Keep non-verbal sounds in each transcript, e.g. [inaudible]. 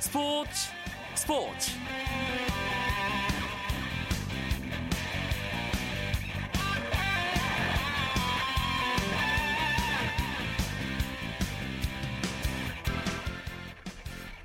스포츠 스포츠.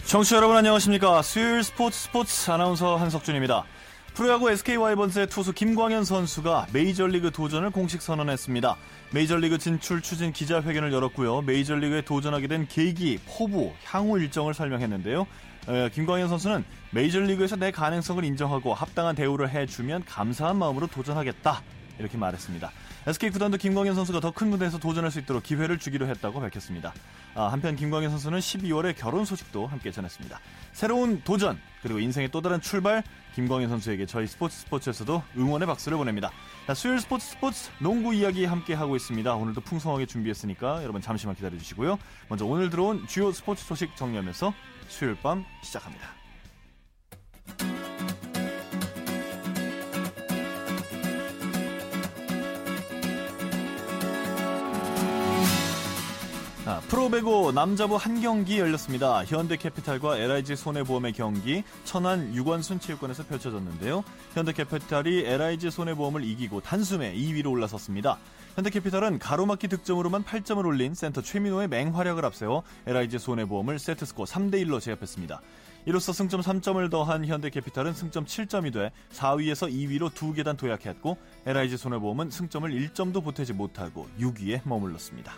청취자 여러분 안녕하십니까? 수요일 스포츠 스포츠 아나운서 한석준입니다 프로야구 SK 와이번스의 투수 김광현 선수가 메이저리그 도전을 공식 선언했습니다. 메이저리그 진출 추진 기자회견을 열었고요. 메이저리그에 도전하게 된 계기, 포부, 향후 일정을 설명했는데요. 에, 김광현 선수는 메이저리그에서 내 가능성을 인정하고 합당한 대우를 해주면 감사한 마음으로 도전하겠다. 이렇게 말했습니다. SK 구단도 김광현 선수가 더 큰 무대에서 도전할 수 있도록 기회를 주기로 했다고 밝혔습니다. 아, 한편 김광현 선수는 12월에 결혼 소식도 함께 전했습니다. 새로운 도전 그리고 인생의 또 다른 출발 김광현 선수에게 저희 스포츠 스포츠에서도 응원의 박수를 보냅니다. 자, 수요일 스포츠 스포츠 농구 이야기 함께 하고 있습니다. 오늘도 풍성하게 준비했으니까 여러분 잠시만 기다려 주시고요. 먼저 오늘 들어온 주요 스포츠 소식 정리하면서 수요일 밤 시작합니다. 아, 프로배구 남자부 한 경기 열렸습니다. 현대캐피탈과 LIG 손해보험의 경기 천안 유관순 체육관에서 펼쳐졌는데요. 현대캐피탈이 LIG 손해보험을 이기고 단숨에 2위로 올라섰습니다. 현대캐피탈은 가로막기 득점으로만 8점을 올린 센터 최민호의 맹활약을 앞세워 LIG 손해보험을 세트스코어 3대1로 제압했습니다. 이로써 승점 3점을 더한 현대캐피탈은 승점 7점이 돼 4위에서 2위로 두 계단 도약했고 LIG 손해보험은 승점을 1점도 보태지 못하고 6위에 머물렀습니다.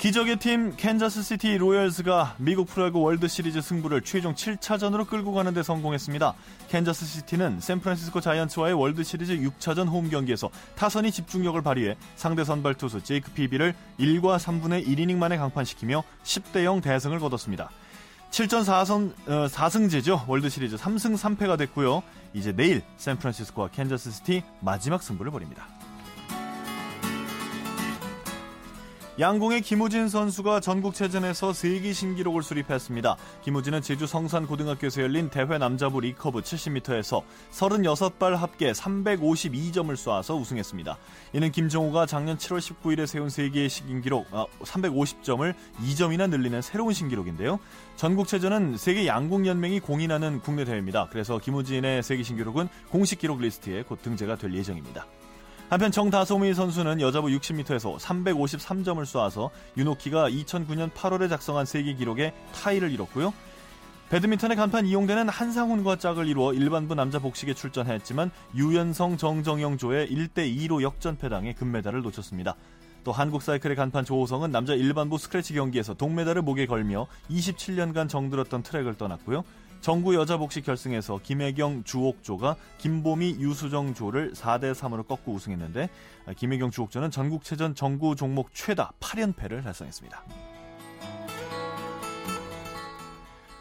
기적의 팀 캔자스시티 로열스가 미국 프로야구 월드시리즈 승부를 최종 7차전으로 끌고 가는 데 성공했습니다. 캔자스시티는 샌프란시스코 자이언츠와의 월드시리즈 6차전 홈 경기에서 타선이 집중력을 발휘해 상대 선발 투수 제이크 피비를 1과 3분의 1이닝 만에 강판시키며 10대 0 대승을 거뒀습니다. 7전 4선, 어, 4승제죠. 월드시리즈 3승 3패가 됐고요. 이제 내일 샌프란시스코와 캔자스시티 마지막 승부를 벌입니다. 양궁의 김우진 선수가 전국체전에서 세계 신기록을 수립했습니다. 김우진은 제주 성산고등학교에서 열린 대회 남자부 리커브 70m에서 36발 합계 352점을 쏴서 우승했습니다. 이는 김정우가 작년 7월 19일에 세운 세계의 신기록 350점을 2점이나 늘리는 새로운 신기록인데요. 전국체전은 세계 양궁연맹이 공인하는 국내 대회입니다. 그래서 김우진의 세계 신기록은 공식 기록 리스트에 곧 등재가 될 예정입니다. 한편 정다소미 선수는 여자부 60m에서 353점을 쏘아서 윤옥희가 2009년 8월에 작성한 세계 기록에 타이를 이뤘고요. 배드민턴의 간판 이용되는 한상훈과 짝을 이루어 일반부 남자 복식에 출전했지만 유연성 정정영 조의 1대2로 역전패당해 금메달을 놓쳤습니다. 또 한국 사이클의 간판 조호성은 남자 일반부 스크래치 경기에서 동메달을 목에 걸며 27년간 정들었던 트랙을 떠났고요. 정구 여자 복식 결승에서 김혜경 주옥조가 김보미 유수정 조를 4대 3으로 꺾고 우승했는데 김혜경 주옥조는 전국체전 정구 종목 최다 8연패를 달성했습니다.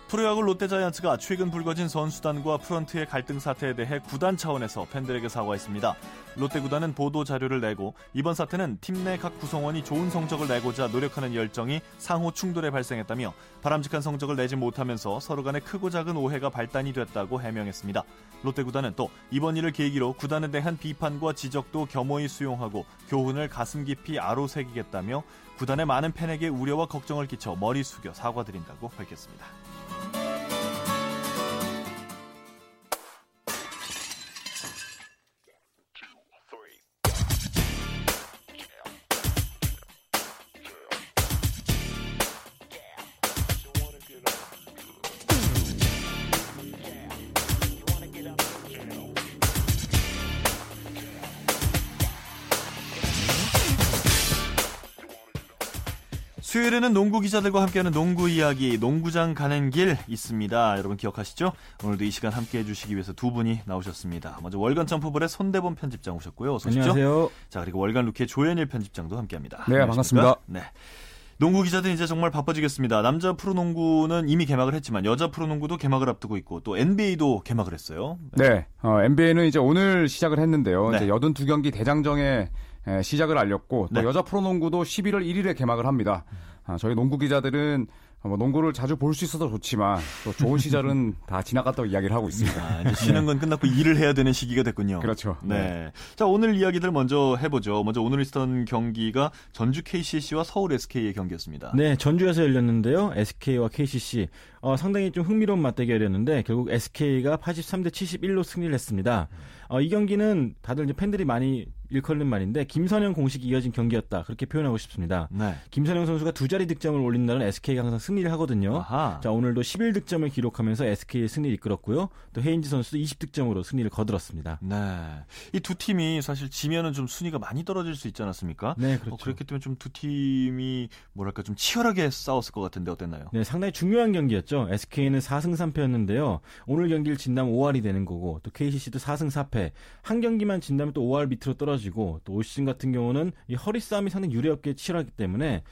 프로야구 롯데자이언츠가 최근 불거진 선수단과 프런트의 갈등 사태에 대해 구단 차원에서 팬들에게 사과했습니다. 롯데 구단은 보도 자료를 내고 이번 사태는 팀 내 각 구성원이 좋은 성적을 내고자 노력하는 열정이 상호 충돌에 발생했다며 바람직한 성적을 내지 못하면서 서로 간에 크고 작은 오해가 발단이 됐다고 해명했습니다. 롯데 구단은 또 이번 일을 계기로 구단에 대한 비판과 지적도 겸허히 수용하고 교훈을 가슴 깊이 아로새기겠다며 구단의 많은 팬에게 우려와 걱정을 끼쳐 머리 숙여 사과드린다고 밝혔습니다. 수요일에는 농구 기자들과 함께하는 농구 이야기, 농구장 가는 길 있습니다. 여러분 기억하시죠? 오늘도 이 시간 함께 해 주시기 위해서 두 분이 나오셨습니다. 먼저 월간 점프볼의 손대범 편집장 오셨고요. 어서 오십시오. 안녕하세요. 자 그리고 월간 루키의 조현일 편집장도 함께합니다. 네, 반갑습니다. 네. 농구 기자들 이제 정말 바빠지겠습니다. 남자 프로농구는 이미 개막을 했지만 여자 프로농구도 개막을 앞두고 있고 또 NBA도 개막을 했어요. 네, 어, NBA는 이제 오늘 시작을 했는데요. 네. 이제 82경기 대장정에 에, 시작을 알렸고 또 네. 여자 프로농구도 11월 1일에 개막을 합니다. 아, 저희 농구 기자들은 뭐 농구를 자주 볼 수 있어서 좋지만 또 좋은 [laughs] 시절은 다 지나갔다고 이야기를 하고 있습니다. 아, 이제 쉬는 건 끝났고 일을 해야 되는 시기가 됐군요. 그렇죠. 네. 자, 오늘 이야기들 먼저 해보죠. 먼저 오늘 있었던 경기가 전주 KCC와 서울 SK의 경기였습니다. 네, 전주에서 열렸는데요. SK와 KCC. 어, 상당히 좀 흥미로운 맞대결이었는데 결국 SK가 83대 71로 승리를 했습니다. 어, 이 경기는 다들 이제 팬들이 많이 일컬는 말인데 김선영 공식이 이어진 경기였다 그렇게 표현하고 싶습니다. 네. 김선영 선수가 두 자리 득점을 올린 날은 SK가 항상 승리를 하거든요. 아하. 자 오늘도 11득점을 기록하면서 SK의 승리를 이끌었고요. 또 헤인지 선수도 20득점으로 승리를 거들었습니다. 네. 이 두 팀이 사실 지면은 좀 순위가 많이 떨어질 수 있지 않았습니까? 네, 그렇죠. 어, 그렇기 때문에 좀 두 팀이 뭐랄까 좀 치열하게 싸웠을 것 같은데 어땠나요? 네, 상당히 중요한 경기였죠. SK는 4승 3패였는데요. 오늘 경기를 진다면 5할이 되는 거고 또 KCC도 4승 4패. 한 경기만 진다면 또 5할 밑으로 떨어 지고 또 올 시즌 같은 경우는 이 허리 싸움이 상당히 유리하게 치열하기 때문에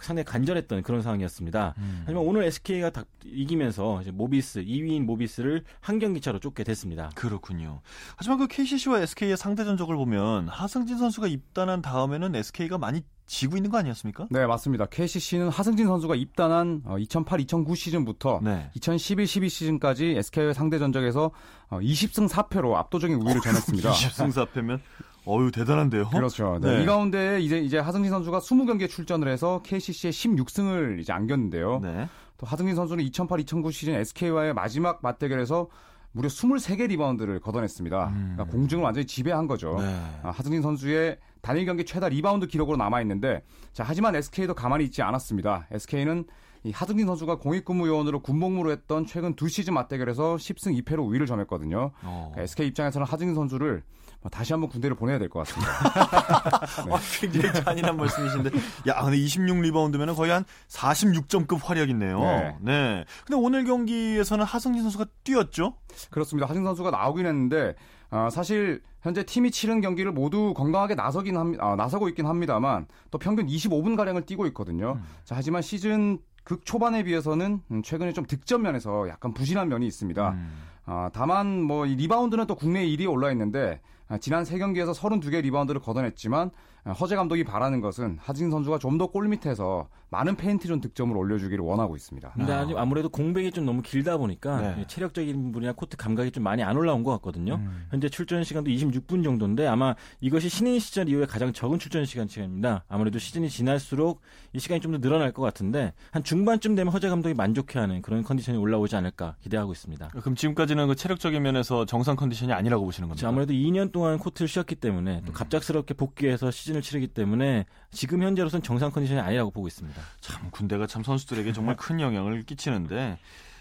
상당히 간절했던 그런 상황이었습니다. 음. 하지만 오늘 SK가 다 이기면서 이제 모비스 2위인 모비스를 한 경기 차로 쫓게 됐습니다. 그렇군요. 하지만 그 KCC와 SK의 상대 전적을 보면 하승진 선수가 입단한 다음에는 SK가 많이 지고 있는 거 아니었습니까? 네, 맞습니다. KCC는 하승진 선수가 입단한 2008-2009 시즌부터 네. 2011-12 시즌까지 SK의 상대 전적에서 20승 4패로 압도적인 우위를 [laughs] 전했습니다. 20승 4패면 어유 대단한데요. 그렇죠. 네. 네. 이 가운데 이제 이제 하승진 선수가 20경기에 출전을 해서 KCC의 16승을 이제 안겼는데요. 네. 또 하승진 선수는 2008-2009 시즌 SK와의 마지막 맞대결에서 무려 23개 리바운드를 걷어냈습니다. 음. 그러니까 공중을 완전히 지배한 거죠. 네. 아, 하승진 선수의 단일 경기 최다 리바운드 기록으로 남아 있는데 자 하지만 SK도 가만히 있지 않았습니다. SK는 이 하승진 선수가 공익근무요원으로 군복무로 했던 최근 두 시즌 맞대결에서 10승 2패로 우위를 점했거든요. 어. 그러니까 SK 입장에서는 하승진 선수를 뭐 다시 한번 군대를 보내야 될 것 같습니다. [laughs] 아, 굉장히 잔인한 말씀이신데. 야, 근데 26 리바운드면 거의 한 46점급 활약이네요. 네. 네. 근데 오늘 경기에서는 하승진 선수가 뛰었죠? 그렇습니다. 하승진 선수가 나오긴 했는데 아, 사실 현재 팀이 치른 경기를 모두 건강하게 나서긴 합, 아, 나서고 있긴 합니다만 또 평균 25분 가량을 뛰고 있거든요. 자, 하지만 시즌 극 초반에 비해서는 음, 최근에 좀 득점 면에서 약간 부진한 면이 있습니다. 음. 아, 다만 뭐 이 리바운드는 또 국내 1위에 올라 있는데 아, 지난 세 경기에서 32개 리바운드를 걷어냈지만 아, 허재 감독이 바라는 것은 하진 선수가 좀 더 골밑에서 많은 페인트존 득점을 올려주기를 원하고 있습니다. 근데 아. 아직 아무래도 공백이 좀 너무 길다 보니까 네. 체력적인 부분이나 코트 감각이 좀 많이 안 올라온 것 같거든요. 음. 현재 출전 시간도 26분 정도인데 아마 이것이 신인 시절 이후에 가장 적은 출전 시간 시간입니다. 아무래도 시즌이 지날수록 이 시간이 좀 더 늘어날 것 같은데 한 중반쯤 되면 허재 감독이 만족해하는 그런 컨디션이 올라오지 않을까 기대하고 있습니다. 그럼 지금까지는 그 체력적인 면에서 정상 컨디션이 아니라고 보시는 겁니다. 그렇죠. 아무래도 2년 동안 코트를 쉬었기 때문에 또 갑작스럽게 복귀해서 시즌을 치르기 때문에 지금 현재로선 정상 컨디션이 아니라고 보고 있습니다. 참 군대가 참 선수들에게 정말 [laughs] 큰 영향을 끼치는데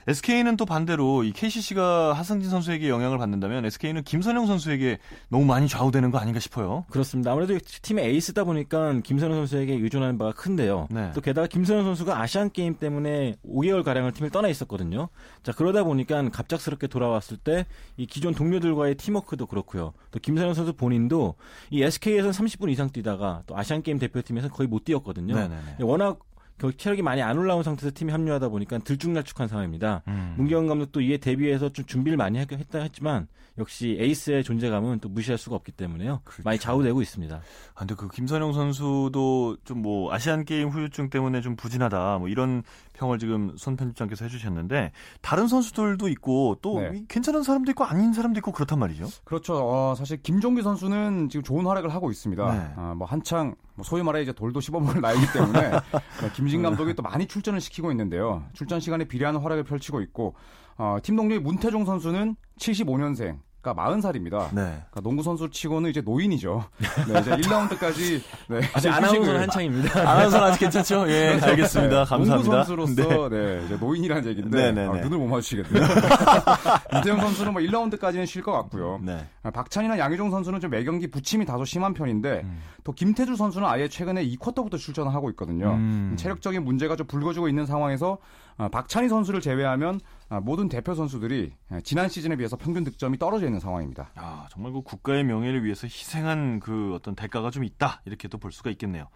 SK는 또 반대로 이 KCC가 하승진 선수에게 영향을 받는다면 SK는 김선영 선수에게 너무 많이 좌우되는 거 아닌가 싶어요. 그렇습니다. 아무래도 팀의 에이스다 보니까 김선호 선수에게 의존하는 바가 큰데요. 네. 또 게다가 김선호 선수가 아시안 게임 때문에 5개월 가량을 팀을 떠나 있었거든요. 자 그러다 보니까 갑작스럽게 돌아왔을 때 이 기존 동료들과의 팀워크도 그렇고요. 또 김선호 선수 본인도 이 SK에서는 30분 이상 뛰다가 또 아시안 게임 대표팀에서 거의 못 뛰었거든요. 네네네. 워낙 그 체력이 많이 안 올라온 상태에서 팀에 합류하다 보니까 들쭉날쭉한 상황입니다. 음. 문경원 감독도 이에 대비해서 좀 준비를 많이 했- 했다 했지만 역시 에이스의 존재감은 또 무시할 수가 없기 때문에요. 많이 좌우되고 있습니다. 아, 근데 그 김선영 선수도 좀 뭐 아시안 게임 후유증 때문에 좀 부진하다 뭐 이런 평을 지금 손 편집장께서 해주셨는데 다른 선수들도 있고 또 네. 괜찮은 사람도 있고 아닌 사람도 있고 그렇단 말이죠. 그렇죠. 어, 사실 김종규 선수는 지금 좋은 활약을 하고 있습니다. 네. 아, 뭐 한창 뭐 소위 말해 이제 돌도 씹어먹을 나이기 때문에 [laughs] 네, 김진 감독이 또 많이 출전을 시키고 있는데요. 출전 시간에 비례하는 활약을 펼치고 있고 어, 팀 동료의 문태종 선수는 75년생. 그러니까 40살입니다. 네. 그러니까 농구 선수 치고는 이제 노인이죠. 네, 이제 1라운드까지 네, 아직 아나운서는 휴식을- 한창입니다. 아나운서는 아직 괜찮죠? 예, 알겠습니다. 네, 감사합니다. 농구 선수로서 네. 이제 노인이라는 얘기인데. 아, 눈을 못 마주치겠네요. [laughs] 문태영 선수는 뭐 1라운드까지는 쉴 것 같고요. 네. 아, 박찬이나 양효종 선수는 좀 매경기 부침이 다소 심한 편인데 음. 또 김태주 선수는 아예 최근에 2쿼터부터 출전을 하고 있거든요. 음. 체력적인 문제가 좀 불거지고 있는 상황에서 아, 박찬희 선수를 제외하면 아, 모든 대표 선수들이 아, 지난 시즌에 비해서 평균 득점이 떨어져 있는 상황입니다. 아, 정말 그 국가의 명예를 위해서 희생한 그 어떤 대가가 좀 있다. 이렇게 또볼 수가 있겠네요.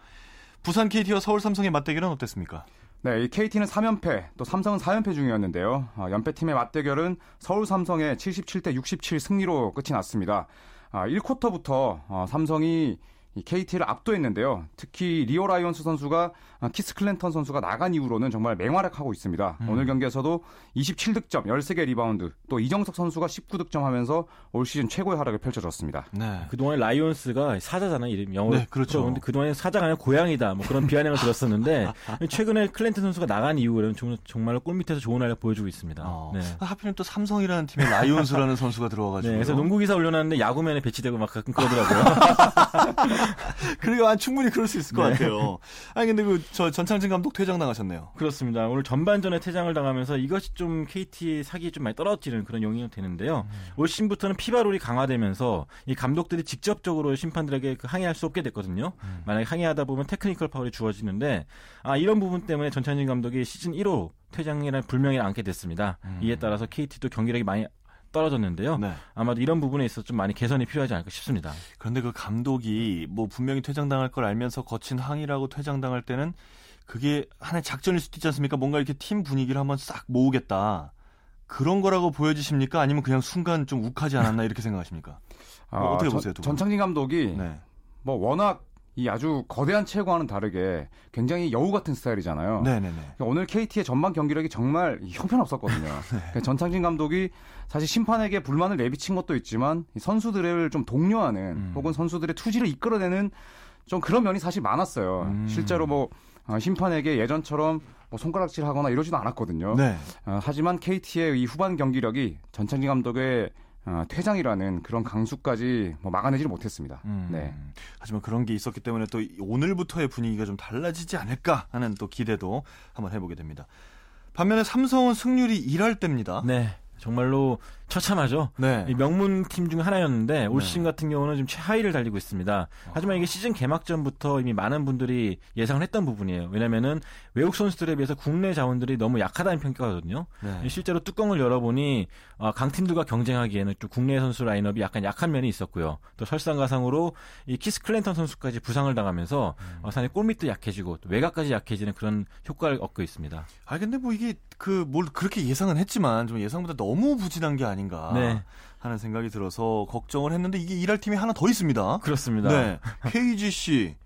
부산 KT와 서울 삼성의 맞대결은 어땠습니까? 네, 이 KT는 3연패, 또 삼성은 4연패 중이었는데요. 아, 연패팀의 맞대결은 서울 삼성의 77대 67 승리로 끝이 났습니다. 아, 1쿼터부터 어, 삼성이 이 KT를 압도했는데요. 특히 리오 라이온스 선수가 아, 키스 클랜턴 선수가 나간 이후로는 정말 맹활약하고 있습니다. 음. 오늘 경기에서도 27득점, 13개 리바운드, 또 이정석 선수가 19득점 하면서 올 시즌 최고의 활약을 펼쳐줬습니다. 네. 그동안 라이온스가 사자잖아요, 이름 영어로. 네, 그렇죠. 근데 그동안 사자가 아니라 고양이다. 뭐 그런 비아냥을 들었었는데 [laughs] 최근에 클랜턴 선수가 나간 이후로는 정말로 골밑에서 좋은 활약 보여주고 있습니다. 어. 네. 하필이면 또 삼성이라는 팀에 라이온스라는 선수가 들어와가지고. 네, 그래서 농구 기사 올려놨는데 야구면에 배치되고 막 가끔 그러더라고요. [laughs] [laughs] 그리고 충분히 그럴 수 있을 것 네. 같아요. 아니 근데 그 저 전창진 감독 퇴장 당하셨네요. 그렇습니다. 오늘 전반전에 퇴장을 당하면서 이것이 좀 KT 사기에 좀 많이 떨어지는 그런 요인이 되는데요. 음. 올 시즌부터는 FIBA 룰이 강화되면서 이 감독들이 직접적으로 심판들에게 그 항의할 수 없게 됐거든요. 음. 만약에 항의하다 보면 테크니컬 파울이 주어지는데 아 이런 부분 때문에 전창진 감독이 시즌 1호 퇴장이라는 불명예를 안게 됐습니다. 음. 이에 따라서 KT도 경기력이 많이 떨어졌는데요. 네. 아마도 이런 부분에 있어서 좀 많이 개선이 필요하지 않을까 싶습니다. 그런데 그 감독이 뭐 분명히 퇴장당할 걸 알면서 거친 항의라고 퇴장당할 때는 그게 하나의 작전일 수도 있지 않습니까? 뭔가 이렇게 팀 분위기를 한번 싹 모으겠다. 그런 거라고 보여지십니까? 아니면 그냥 순간 좀 욱하지 않았나 이렇게 생각하십니까? 아, 뭐 어떻게 보세요? 전창진 감독이 네. 뭐 워낙 이 아주 거대한 체구와는 다르게 굉장히 여우 같은 스타일이잖아요. 네네네. 그러니까 오늘 KT의 전반 경기력이 정말 형편없었거든요. [laughs] 네. 그러니까 전창진 감독이 사실 심판에게 불만을 내비친 것도 있지만 선수들을 좀 독려하는 음. 혹은 선수들의 투지를 이끌어내는 좀 그런 면이 사실 많았어요. 음. 실제로 뭐 어, 심판에게 예전처럼 뭐 손가락질하거나 이러지도 않았거든요. 네. 어, 하지만 KT의 이 후반 경기력이 전창진 감독의 어, 퇴장이라는 그런 강수까지 뭐 막아내지를 못했습니다. 음, 네. 하지만 그런 게 있었기 때문에 또 오늘부터의 분위기가 좀 달라지지 않을까 하는 또 기대도 한번 해보게 됩니다. 반면에 삼성은 승률이 1할 때입니다. 네. 정말로 처참하죠. 네. 명문 팀 중 하나였는데 올 네. 시즌 같은 경우는 지금 최하위를 달리고 있습니다. 하지만 이게 시즌 개막전부터 이미 많은 분들이 예상을 했던 부분이에요. 왜냐면은 외국 선수들에 비해서 국내 자원들이 너무 약하다는 평가거든요. 네. 실제로 뚜껑을 열어보니 어, 강팀들과 경쟁하기에는 좀 국내 선수 라인업이 약간 약한 면이 있었고요. 또 설상가상으로 이 키스 클랜턴 선수까지 부상을 당하면서 음. 어, 상당히 골밑도 약해지고 또 외곽까지 약해지는 그런 효과를 얻고 있습니다. 아 근데 뭐 이게 그 뭘 그렇게 예상은 했지만 좀 예상보다 너무 부진한 게 아 닌가. 네. 하는 생각이 들어서 걱정을 했는데 이게 일할 팀이 하나 더 있습니다. 그렇습니다. 네. KGC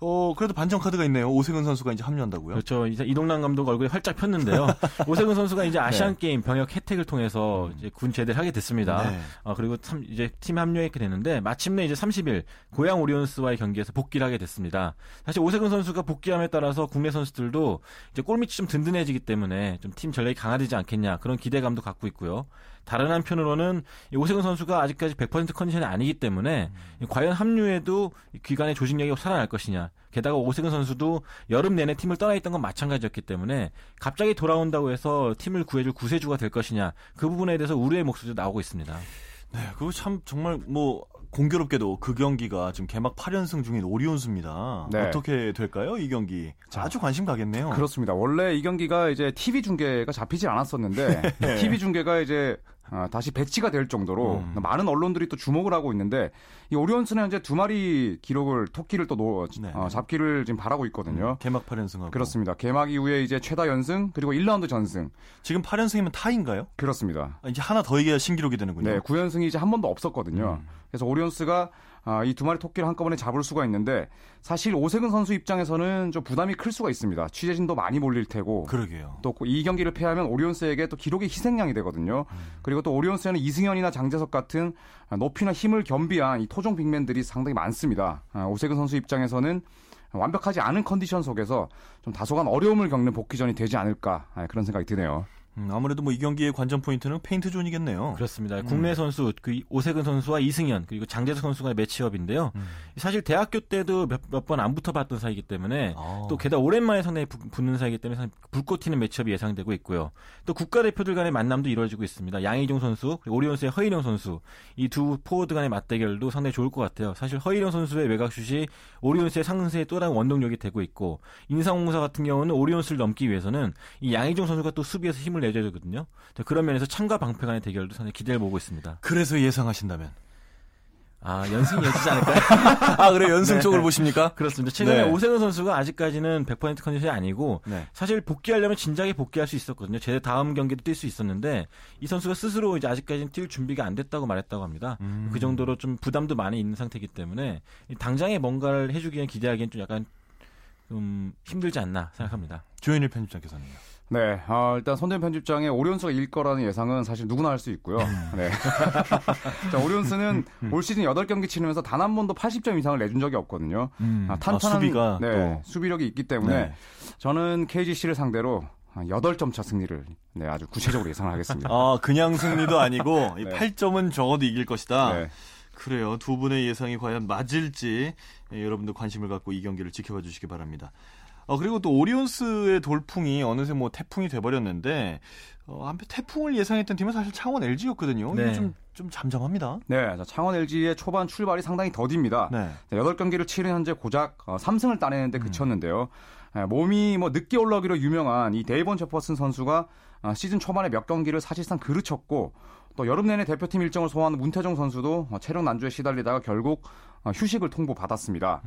어, 그래도 반전 카드가 있네요. 오세근 선수가 이제 합류한다고요? 그렇죠. 이제 이동남 감독 얼굴이 활짝 폈는데요. [laughs] 오세근 선수가 이제 아시안 네. 게임 병역 혜택을 통해서 이제 군 제대를 하게 됐습니다. 네. 어, 그리고 참 이제 팀 합류했게 됐는데 마침내 이제 30일 고양 오리온스와의 경기에서 복귀를 하게 됐습니다. 사실 오세근 선수가 복귀함에 따라서 국내 선수들도 이제 골밑이 좀 든든해지기 때문에 좀 팀 전력이 강화되지 않겠냐 그런 기대감도 갖고 있고요. 다른 한편으로는 오세근 선수가 아직까지 100% 컨디션이 아니기 때문에 음. 과연 합류해도 기간의 조직력이 살아날 것이냐. 게다가 오세근 선수도 여름 내내 팀을 떠나 있던 건 마찬가지였기 때문에 갑자기 돌아온다고 해서 팀을 구해줄 구세주가 될 것이냐. 그 부분에 대해서 우려의 목소리도 나오고 있습니다. 네, 그거 참 정말 뭐 공교롭게도 그 경기가 지금 개막 8연승 중인 오리온스입니다. 네. 어떻게 될까요? 이 경기. 아주 관심 가겠네요. 그렇습니다. 원래 이 경기가 이제 TV 중계가 잡히지 않았었는데 [laughs] 네. TV 중계가 이제 어, 다시 배치가 될 정도로 음. 많은 언론들이 또 주목을 하고 있는데 이 오리온스는 현재 두 마리 기록을 토끼를 또 놓, 네. 어, 잡기를 지금 바라고 있거든요. 음, 개막 8연승하고 그렇습니다. 개막 이후에 이제 최다 연승 그리고 1라운드 전승. 지금 8연승이면 타인가요? 그렇습니다. 아, 이제 하나 더 이겨야 신기록이 되는군요. 네, 9연승이 이제 한 번도 없었거든요. 음. 그래서 오리온스가 아, 이 두 마리 토끼를 한꺼번에 잡을 수가 있는데 사실 오세근 선수 입장에서는 좀 부담이 클 수가 있습니다. 취재진도 많이 몰릴 테고. 그러게요. 또 이 경기를 패하면 오리온스에게 또 기록의 희생양이 되거든요. 음. 그리고 또 오리온스에는 이승현이나 장재석 같은 높이나 힘을 겸비한 이 토종 빅맨들이 상당히 많습니다. 아, 오세근 선수 입장에서는 완벽하지 않은 컨디션 속에서 좀 다소간 어려움을 겪는 복귀전이 되지 않을까 아, 그런 생각이 드네요. 음, 아무래도 뭐 이 경기의 관전 포인트는 페인트 존이겠네요. 그렇습니다. 음. 국내 선수 그 오세근 선수와 이승현 그리고 장재석 선수가 매치업인데요. 음. 사실 대학교 때도 몇 번 안 붙어봤던 사이기 때문에 아. 또 게다가 오랜만에 상당히 부, 붙는 사이기 때문에 불꽃 튀는 매치업이 예상되고 있고요. 또 국가대표들 간의 만남도 이루어지고 있습니다. 양희종 선수 그리고 오리온스의 허일영 선수 이 두 포워드 간의 맞대결도 상당히 좋을 것 같아요. 사실 허일영 선수의 외곽슛이 오리온스의 상승세에 또 다른 원동력이 되고 있고 인삼공사 같은 경우는 오리온스를 넘기 위해서는 이 양희종 선수가 또 수비에서 힘을 내줘야 되거든요. 그런 면에서 창과 방패 간의 대결도 상당히 기대를 모으고 있습니다. 그래서 예상하신다면? 아, 연승이 이어지지 않을까요? [laughs] 아, 그래 연승 네. 쪽을 보십니까? 그렇습니다. 최근에 네. 오세근 선수가 아직까지는 100% 컨디션이 아니고 네. 사실 복귀하려면 진작에 복귀할 수 있었거든요. 제 다음 경기도 뛸 수 있었는데 이 선수가 스스로 이제 아직까지는 뛸 준비가 안 됐다고 말했다고 합니다. 음. 그 정도로 좀 부담도 많이 있는 상태이기 때문에 이 당장에 뭔가를 해주기엔 기대하기엔 좀 약간 좀 힘들지 않나 생각합니다. 조현일 편집장께서는요. 네, 아, 일단 손대현 편집장의 오리온스가 이길 거라는 예상은 사실 누구나 할 수 있고요. 네. [laughs] 자, 오리온스는 올 시즌 8경기 치르면서 단 한 번도 80점 이상을 내준 적이 없거든요. 아, 탄탄한 아, 수비가 네, 또. 수비력이 있기 때문에 네. 저는 KGC를 상대로 8점 차 승리를 네, 아주 구체적으로 예상을 하겠습니다. 아, 그냥 승리도 아니고 [laughs] 이 네. 8점은 적어도 이길 것이다. 네. 그래요. 두 분의 예상이 과연 맞을지 예, 여러분들 관심을 갖고 이 경기를 지켜봐 주시기 바랍니다. 어, 그리고 또 오리온스의 돌풍이 어느새 뭐 태풍이 돼버렸는데 어, 한편 태풍을 예상했던 팀은 사실 창원 LG였거든요. 네. 좀, 좀 잠잠합니다. 네, 자, 창원 LG의 초반 출발이 상당히 더딥니다. 네. 자, 8경기를 치른 현재 고작 어, 3승을 따내는데 음. 그쳤는데요. 예, 몸이 뭐 늦게 올라오기로 유명한 이 데이본 제퍼슨 선수가 어, 시즌 초반에 몇 경기를 사실상 그르쳤고 또 여름 내내 대표팀 일정을 소화하는 문태종 선수도 어, 체력 난조에 시달리다가 결국 어, 휴식을 통보받았습니다.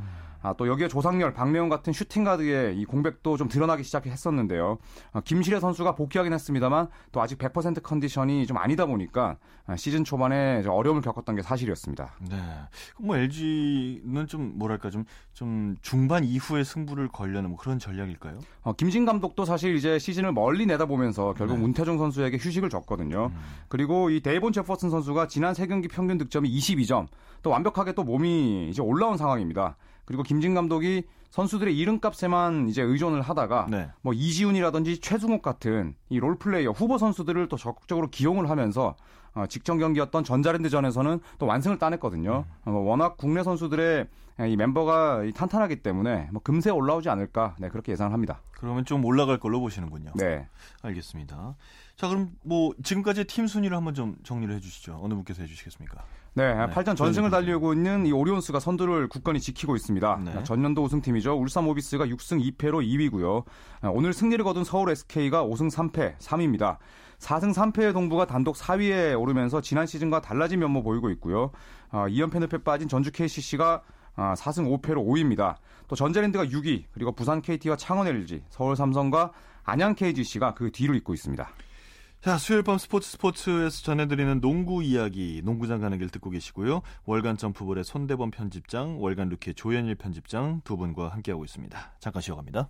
아, 또 여기에 조상열, 박래훈 같은 슈팅가드의 이 공백도 좀 드러나기 시작했었는데요. 어, 김시래 선수가 복귀하긴 했습니다만 또 아직 100% 컨디션이 좀 아니다 보니까 아, 시즌 초반에 좀 어려움을 겪었던 게 사실이었습니다. 네. 뭐 LG는 좀 뭐랄까 좀, 좀 중반 이후에 승부를 걸려는 뭐 그런 전략일까요? 어, 김진 감독도 사실 이제 시즌을 멀리 내다보면서 결국 네. 문태종 선수에게 휴식을 줬거든요. 음. 그리고 이 데이본 제퍼슨 선수가 지난 세 경기 평균 득점이 22점, 또 완벽하게 또 몸이 이제 올라온 상황입니다. 그리고 김진 감독이 선수들의 이름값에만 이제 의존을 하다가 네. 뭐 이지훈이라든지 최승욱 같은 이 롤플레이어 후보 선수들을 또 적극적으로 기용을 하면서 어, 직전 경기였던 전자랜드전에서는 또 완승을 따냈거든요. 어, 워낙 국내 선수들의 이 멤버가 이 탄탄하기 때문에 뭐 금세 올라오지 않을까 네, 그렇게 예상을 합니다. 그러면 좀 올라갈 걸로 보시는군요. 네. 알겠습니다. 자, 그럼 뭐 지금까지 팀 순위를 한번 좀 정리를 해주시죠. 어느 분께서 해주시겠습니까? 네, 네, 8전 전승을 달리고 있는 이 오리온스가 선두를 굳건히 지키고 있습니다. 네. 전년도 우승팀이죠. 울산 모비스가 6승 2패로 2위고요. 오늘 승리를 거둔 서울 SK가 5승 3패 3위입니다. 4승 3패의 동부가 단독 4위에 오르면서 지난 시즌과 달라진 면모 보이고 있고요. 어, 2연패 늪에 빠진 전주 KCC가 4승 5패로 5위입니다. 또 전자랜드가 6위, 그리고 부산 KT와 창원 LG, 서울 삼성과 안양 KGC가 그 뒤를 잇고 있습니다. 자, 수요일 밤 스포츠 스포츠에서 전해드리는 농구 이야기, 농구장 가는 길 듣고 계시고요. 월간 점프볼의 손대범 편집장, 월간 루키의 조현일 편집장 두 분과 함께하고 있습니다. 잠깐 쉬어갑니다.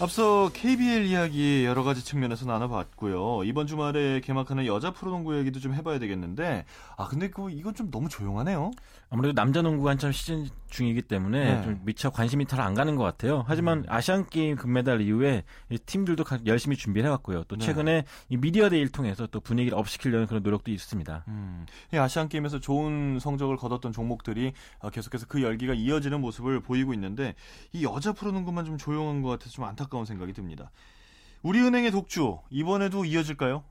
앞서 KBL 이야기 여러 가지 측면에서 나눠봤고요. 이번 주말에 개막하는 여자 프로농구 얘기도 좀 해봐야 되겠는데, 아 근데 그 이건 좀 너무 조용하네요. 아무래도 남자 농구가 한참 시즌 중이기 때문에 네. 좀 미처 관심이 잘 안 가는 것 같아요. 하지만 아시안 게임 금메달 이후에 이 팀들도 가- 열심히 준비를 해왔고요. 또 네. 최근에 이 미디어 데이를 통해서 또 분위기를 업시키려는 그런 노력도 있습니다. 음, 이 아시안 게임에서 좋은 성적을 거뒀던 종목들이 어, 계속해서 그 열기가 이어지는 모습을 보이고 있는데 이 여자 프로농구만 좀 조용한 것 같아서 좀 안타 까운 생각이 듭니다. 우리은행의 독주 이번에도 이어질까요?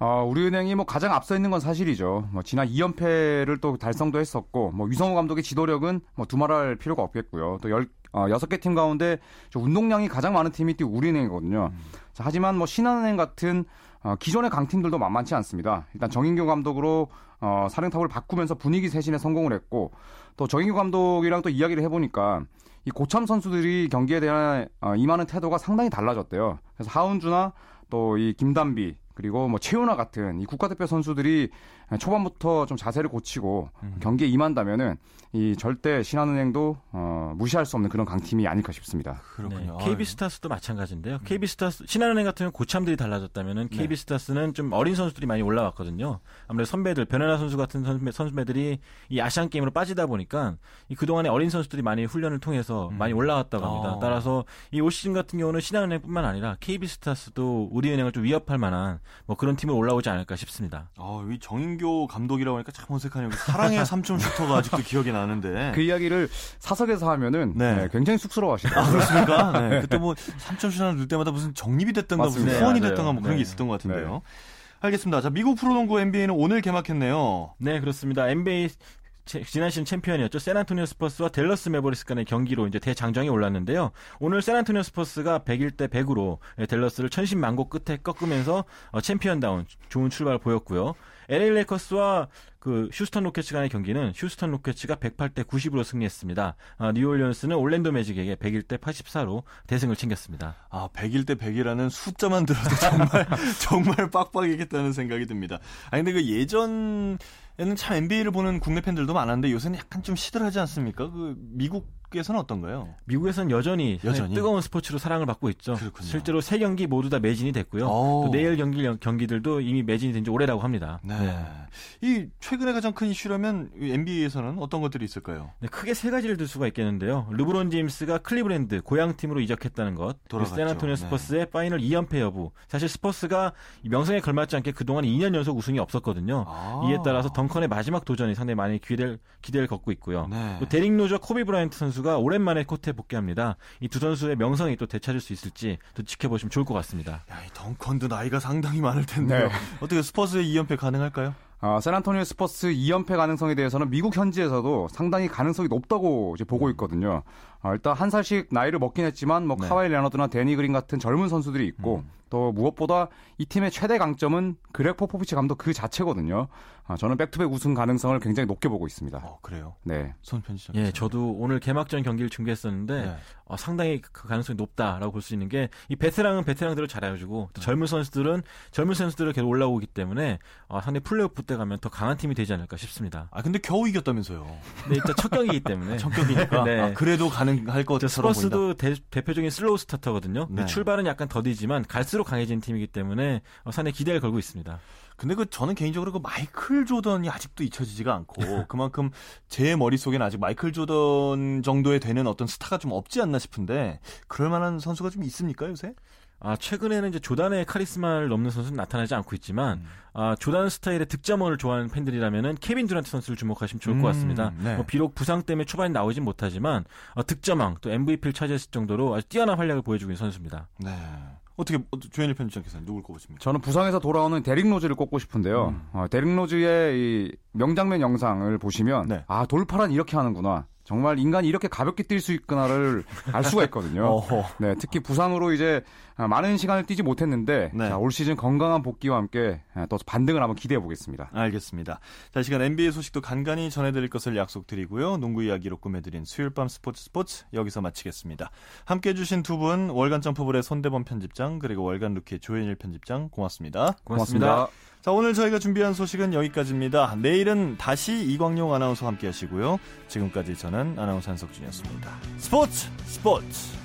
어, 우리은행이 뭐 가장 앞서 있는 건 사실이죠. 뭐 지난 2연패를 또 달성도 했었고, 뭐 유성호 감독의 지도력은 뭐 두말할 필요가 없겠고요. 또 열, 어, 6개 팀 가운데 저 운동량이 가장 많은 팀이 또 우리은행이거든요. 자, 하지만 뭐 신한은행 같은 어, 기존의 강팀들도 만만치 않습니다. 일단 정인교 감독으로 어, 사령탑을 바꾸면서 분위기 쇄신에 성공을 했고, 또 정인교 감독이랑 또 이야기를 해보니까 이 고참 선수들이 경기에 대한 어, 임하는 태도가 상당히 달라졌대요. 그래서 하은주나 또 이 김단비 그리고 뭐 최윤아 같은 이 국가대표 선수들이 초반부터 좀 자세를 고치고 음. 경기에 임한다면은 이 절대 신한은행도 어, 무시할 수 없는 그런 강팀이 아닐까 싶습니다. 그렇군요. 네, KB 스타스도 마찬가지인데요. KB 스타스 신한은행 같은 경우 고참들이 달라졌다면은 KB 스타스는 좀 어린 선수들이 많이 올라왔거든요. 아무래도 선배들 변연하 선수 같은 선배, 선배들이 이 아시안 게임으로 빠지다 보니까 이 그동안에 어린 선수들이 많이 훈련을 통해서 많이 올라왔다고 합니다. 어. 따라서 이 올 시즌 같은 경우는 신한은행뿐만 아니라 KB 스타스도 우리은행을 좀 위협할 만한 뭐 그런 팀으로 올라오지 않을까 싶습니다. 아, 이 정인교 감독이라고 하니까 참 어색하네요. 그 사랑의 [laughs] 삼점 슈터가 아직도 기억이 나는데. 그 이야기를 사석에서 하면은 네. 네, 굉장히 아, 쑥스러워하시더라고요. 그렇습니까? [laughs] 네. 그때 뭐 3점 슛 하나 넣을 때마다 무슨 적립이 됐던가 무슨 맞습니다. 후원이 네, 됐던가 뭐 맞아요. 그런 게 네. 있었던 것 같은데요. 알겠습니다. 자, 미국 프로농구 NBA는 오늘 개막했네요. 네, 그렇습니다. NBA 지난 시즌 챔피언이었죠. 샌안토니오 스퍼스와 댈러스 매버릭스 간의 경기로 이제 대장정에 올랐는데요. 오늘 샌안토니오 스퍼스가 101대 100으로 댈러스를 천신만고 끝에 꺾으면서 어, 챔피언다운 좋은 출발을 보였고요. LA 레이커스와 그 휴스턴 로켓츠 간의 경기는 휴스턴 로켓츠가 108대 90으로 승리했습니다. 아, 뉴올리언스는 올랜도 매직에게 101대 84로 대승을 챙겼습니다. 아, 101대 100이라는 숫자만 들어도 정말 [laughs] 정말 박빙이겠다는 생각이 듭니다. 아 근데 그 예전 에는 참 NBA를 보는 국내 팬들도 많았는데 요새는 약간 좀 시들하지 않습니까? 그 미국 미국에서는 어떤가요? 미국에서는 여전히, 여전히? 뜨거운 스포츠로 사랑을 받고 있죠. 그렇군요. 실제로 세 경기 모두 다 매진이 됐고요. 또 내일 경기 경기들도 이미 매진이 된 지 오래라고 합니다. 네. 네. 이 최근에 가장 큰 이슈라면 NBA에서는 어떤 것들이 있을까요? 네, 크게 세 가지를 들 수가 있겠는데요. 르브론 제임스가 클리브랜드 고향 팀으로 이적했다는 것, 샌안토니오 스퍼스의 네. 파이널 2연패 여부. 사실 스퍼스가 명성에 걸맞지 않게 그동안 2년 연속 우승이 없었거든요. 아. 이에 따라서 덩컨의 마지막 도전이 상당히 많이 기대를 기대를 걷고 있고요. 네. 또 데릭 로즈, 코비 브라이언트 선수가 선수가 오랜만에 코트에 복귀합니다. 이 두 선수의 명성이 또 되찾을 수 있을지 또 지켜보시면 좋을 것 같습니다. 야, 이 덩컨도 나이가 상당히 많을 텐데요. 네. 어떻게 스퍼스의 2연패 가능할까요? 어, 샌안토니오 스퍼스 2연패 가능성에 대해서는 미국 현지에서도 상당히 가능성이 높다고 이제 보고 있거든요. 어, 일단 한 살씩 나이를 먹긴 했지만 뭐 네. 카와이 레너드나 데니 그린 같은 젊은 선수들이 있고 음. 또 무엇보다 이 팀의 최대 강점은 그렉 포포비치 감독 그 자체거든요. 아, 저는 백투백 우승 가능성을 굉장히 높게 보고 있습니다. 어, 그래요? 네. 손 편집장. 예, 저도 오늘 개막전 경기를 중계했었는데 네. 어, 상당히 그 가능성이 높다라고 볼 수 있는 게 이 베테랑은 베테랑들을 잘 알아주고 또 네. 젊은 선수들은 젊은 선수들을 계속 올라오기 때문에 어, 상당히 플레이오프 때 가면 더 강한 팀이 되지 않을까 싶습니다. 아 근데 겨우 이겼다면서요? 네, 일단 첫 경기이기 때문에. [laughs] 첫 경기니까. 네. 아, 그래도 가능 할 것처럼 스퍼스도 대, 표적인 slow starter거든요. 네. 출발은 약간 더디지만 갈수록 강해진 팀이기 때문에 어, 상당히 기대를 걸고 있습니다. 근데 그 저는 개인적으로 그 마이클 조던이 아직도 잊혀지지가 않고 [laughs] 그만큼 제 머릿속에는 아직 마이클 조던 정도에 되는 어떤 스타가 좀 없지 않나 싶은데 그럴 만한 선수가 좀 있습니까 요새? 아, 최근에는 이제 조단의 카리스마를 넘는 선수는 나타나지 않고 있지만, 음. 아, 조단 스타일의 득점원을 좋아하는 팬들이라면은 케빈 듀란트 선수를 주목하시면 좋을 것 음, 같습니다. 음, 네. 뭐 비록 부상 때문에 초반에 나오진 못하지만, 어, 득점왕 또 MVP를 차지했을 정도로 아주 뛰어난 활약을 보여주고 있는 선수입니다. 네. 어떻게 조현일 편집장께서는 누굴 꼽으십니까? 저는 부상에서 돌아오는 데릭 로즈를 꼽고 싶은데요. 음. 어, 데릭 로즈의 이 명장면 영상을 보시면 네. 아 돌파란 이렇게 하는구나. 정말 인간이 이렇게 가볍게 뛸 수 있구나를 알 수가 있거든요. [laughs] 네, 특히 부상으로 이제 많은 시간을 뛰지 못했는데 네. 자, 올 시즌 건강한 복귀와 함께 또 반등을 한번 기대해 보겠습니다. 알겠습니다. 자, 이 시간 NBA 소식도 간간히 전해드릴 것을 약속드리고요. 농구 이야기로 꾸며드린 수요일 밤 스포츠 스포츠 여기서 마치겠습니다. 함께 해 주신 두 분 월간 점프볼의 손대범 편집장 그리고 월간 루키의 조현일 편집장 고맙습니다. 고맙습니다. 고맙습니다. 자, 오늘 저희가 준비한 소식은 여기까지입니다. 내일은 다시 이광용 아나운서와 함께 하시고요. 지금까지 저는 아나운서 한석준이었습니다. 스포츠 스포츠